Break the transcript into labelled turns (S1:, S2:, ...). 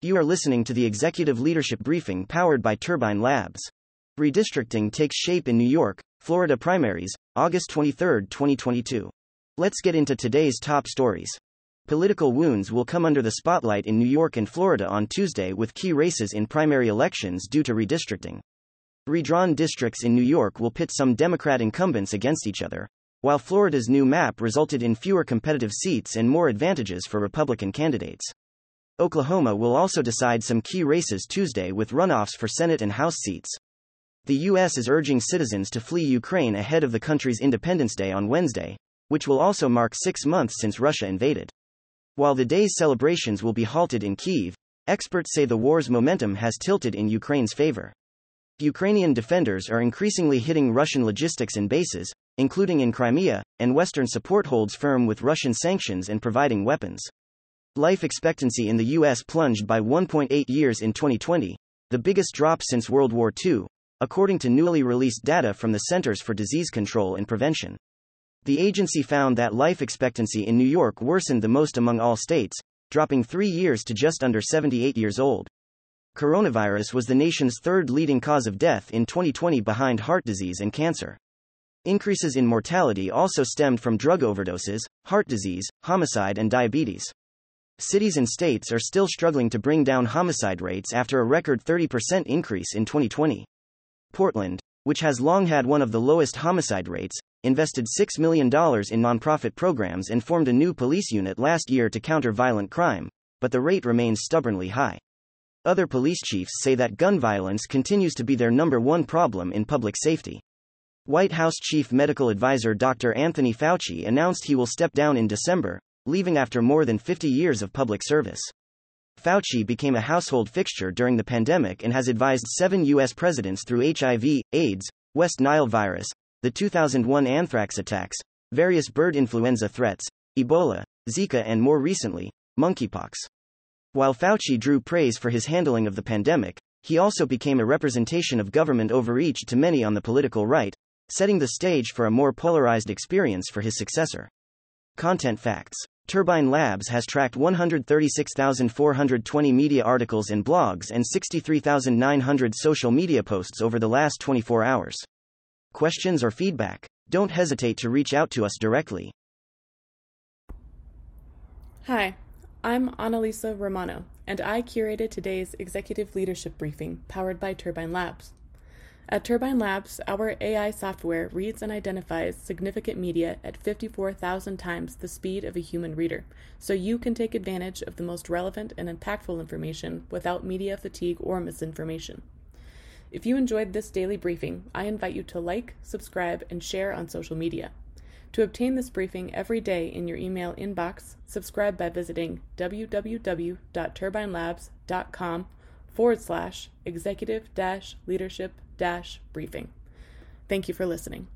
S1: You are listening to the Executive Leadership Briefing powered by Turbine Labs. Redistricting takes shape in New York, Florida primaries, August 23, 2022. Let's get into today's top stories. Political wounds will come under the spotlight in New York and Florida on Tuesday with key races in primary elections due to redistricting. Redrawn districts in New York will pit some Democrat incumbents against each other, while Florida's new map resulted in fewer competitive seats and more advantages for Republican candidates. Oklahoma will also decide some key races Tuesday with runoffs for Senate and House seats. The U.S. is urging citizens to flee Ukraine ahead of the country's Independence Day on Wednesday, which will also mark six months since Russia invaded. While the day's celebrations will be halted in Kiev, experts say the war's momentum has tilted in Ukraine's favor. Ukrainian defenders are increasingly hitting Russian logistics and bases, including in Crimea, and Western support holds firm with Russian sanctions and providing weapons. Life expectancy in the U.S. plunged by 1.8 years in 2020, the biggest drop since World War II, according to newly released data from the Centers for Disease Control and Prevention. The agency found that life expectancy in New York worsened the most among all states, dropping three years to just under 78 years old. Coronavirus was the nation's third leading cause of death in 2020 behind heart disease and cancer. Increases in mortality also stemmed from drug overdoses, heart disease, homicide, and diabetes. Cities and states are still struggling to bring down homicide rates after a record 30% increase in 2020. Portland, which has long had one of the lowest homicide rates, invested $6 million in nonprofit programs and formed a new police unit last year to counter violent crime, but the rate remains stubbornly high. Other police chiefs say that gun violence continues to be their number one problem in public safety. White House Chief Medical Advisor Dr. Anthony Fauci announced he will step down in December, leaving after more than 50 years of public service. Fauci became a household fixture during the pandemic and has advised seven U.S. presidents through HIV, AIDS, West Nile virus, the 2001 anthrax attacks, various bird influenza threats, Ebola, Zika, and more recently, monkeypox. While Fauci drew praise for his handling of the pandemic, he also became a representation of government overreach to many on the political right, setting the stage for a more polarized experience for his successor. Content facts Turbine Labs has tracked 136,420 media articles and blogs and 63,900 social media posts over the last 24 hours. Questions or feedback? Don't hesitate to reach out to us directly.
S2: Hi, I'm Annalisa Romano, and I curated today's executive leadership briefing powered by Turbine Labs. At Turbine Labs, our AI software reads and identifies significant media at 54,000 times the speed of a human reader, so you can take advantage of the most relevant and impactful information without media fatigue or misinformation. If you enjoyed this daily briefing, I invite you to like, subscribe, and share on social media. To obtain this briefing every day in your email inbox, subscribe by visiting www.turbinelabs.com forward slash executive dash leadership dash briefing. Thank you for listening.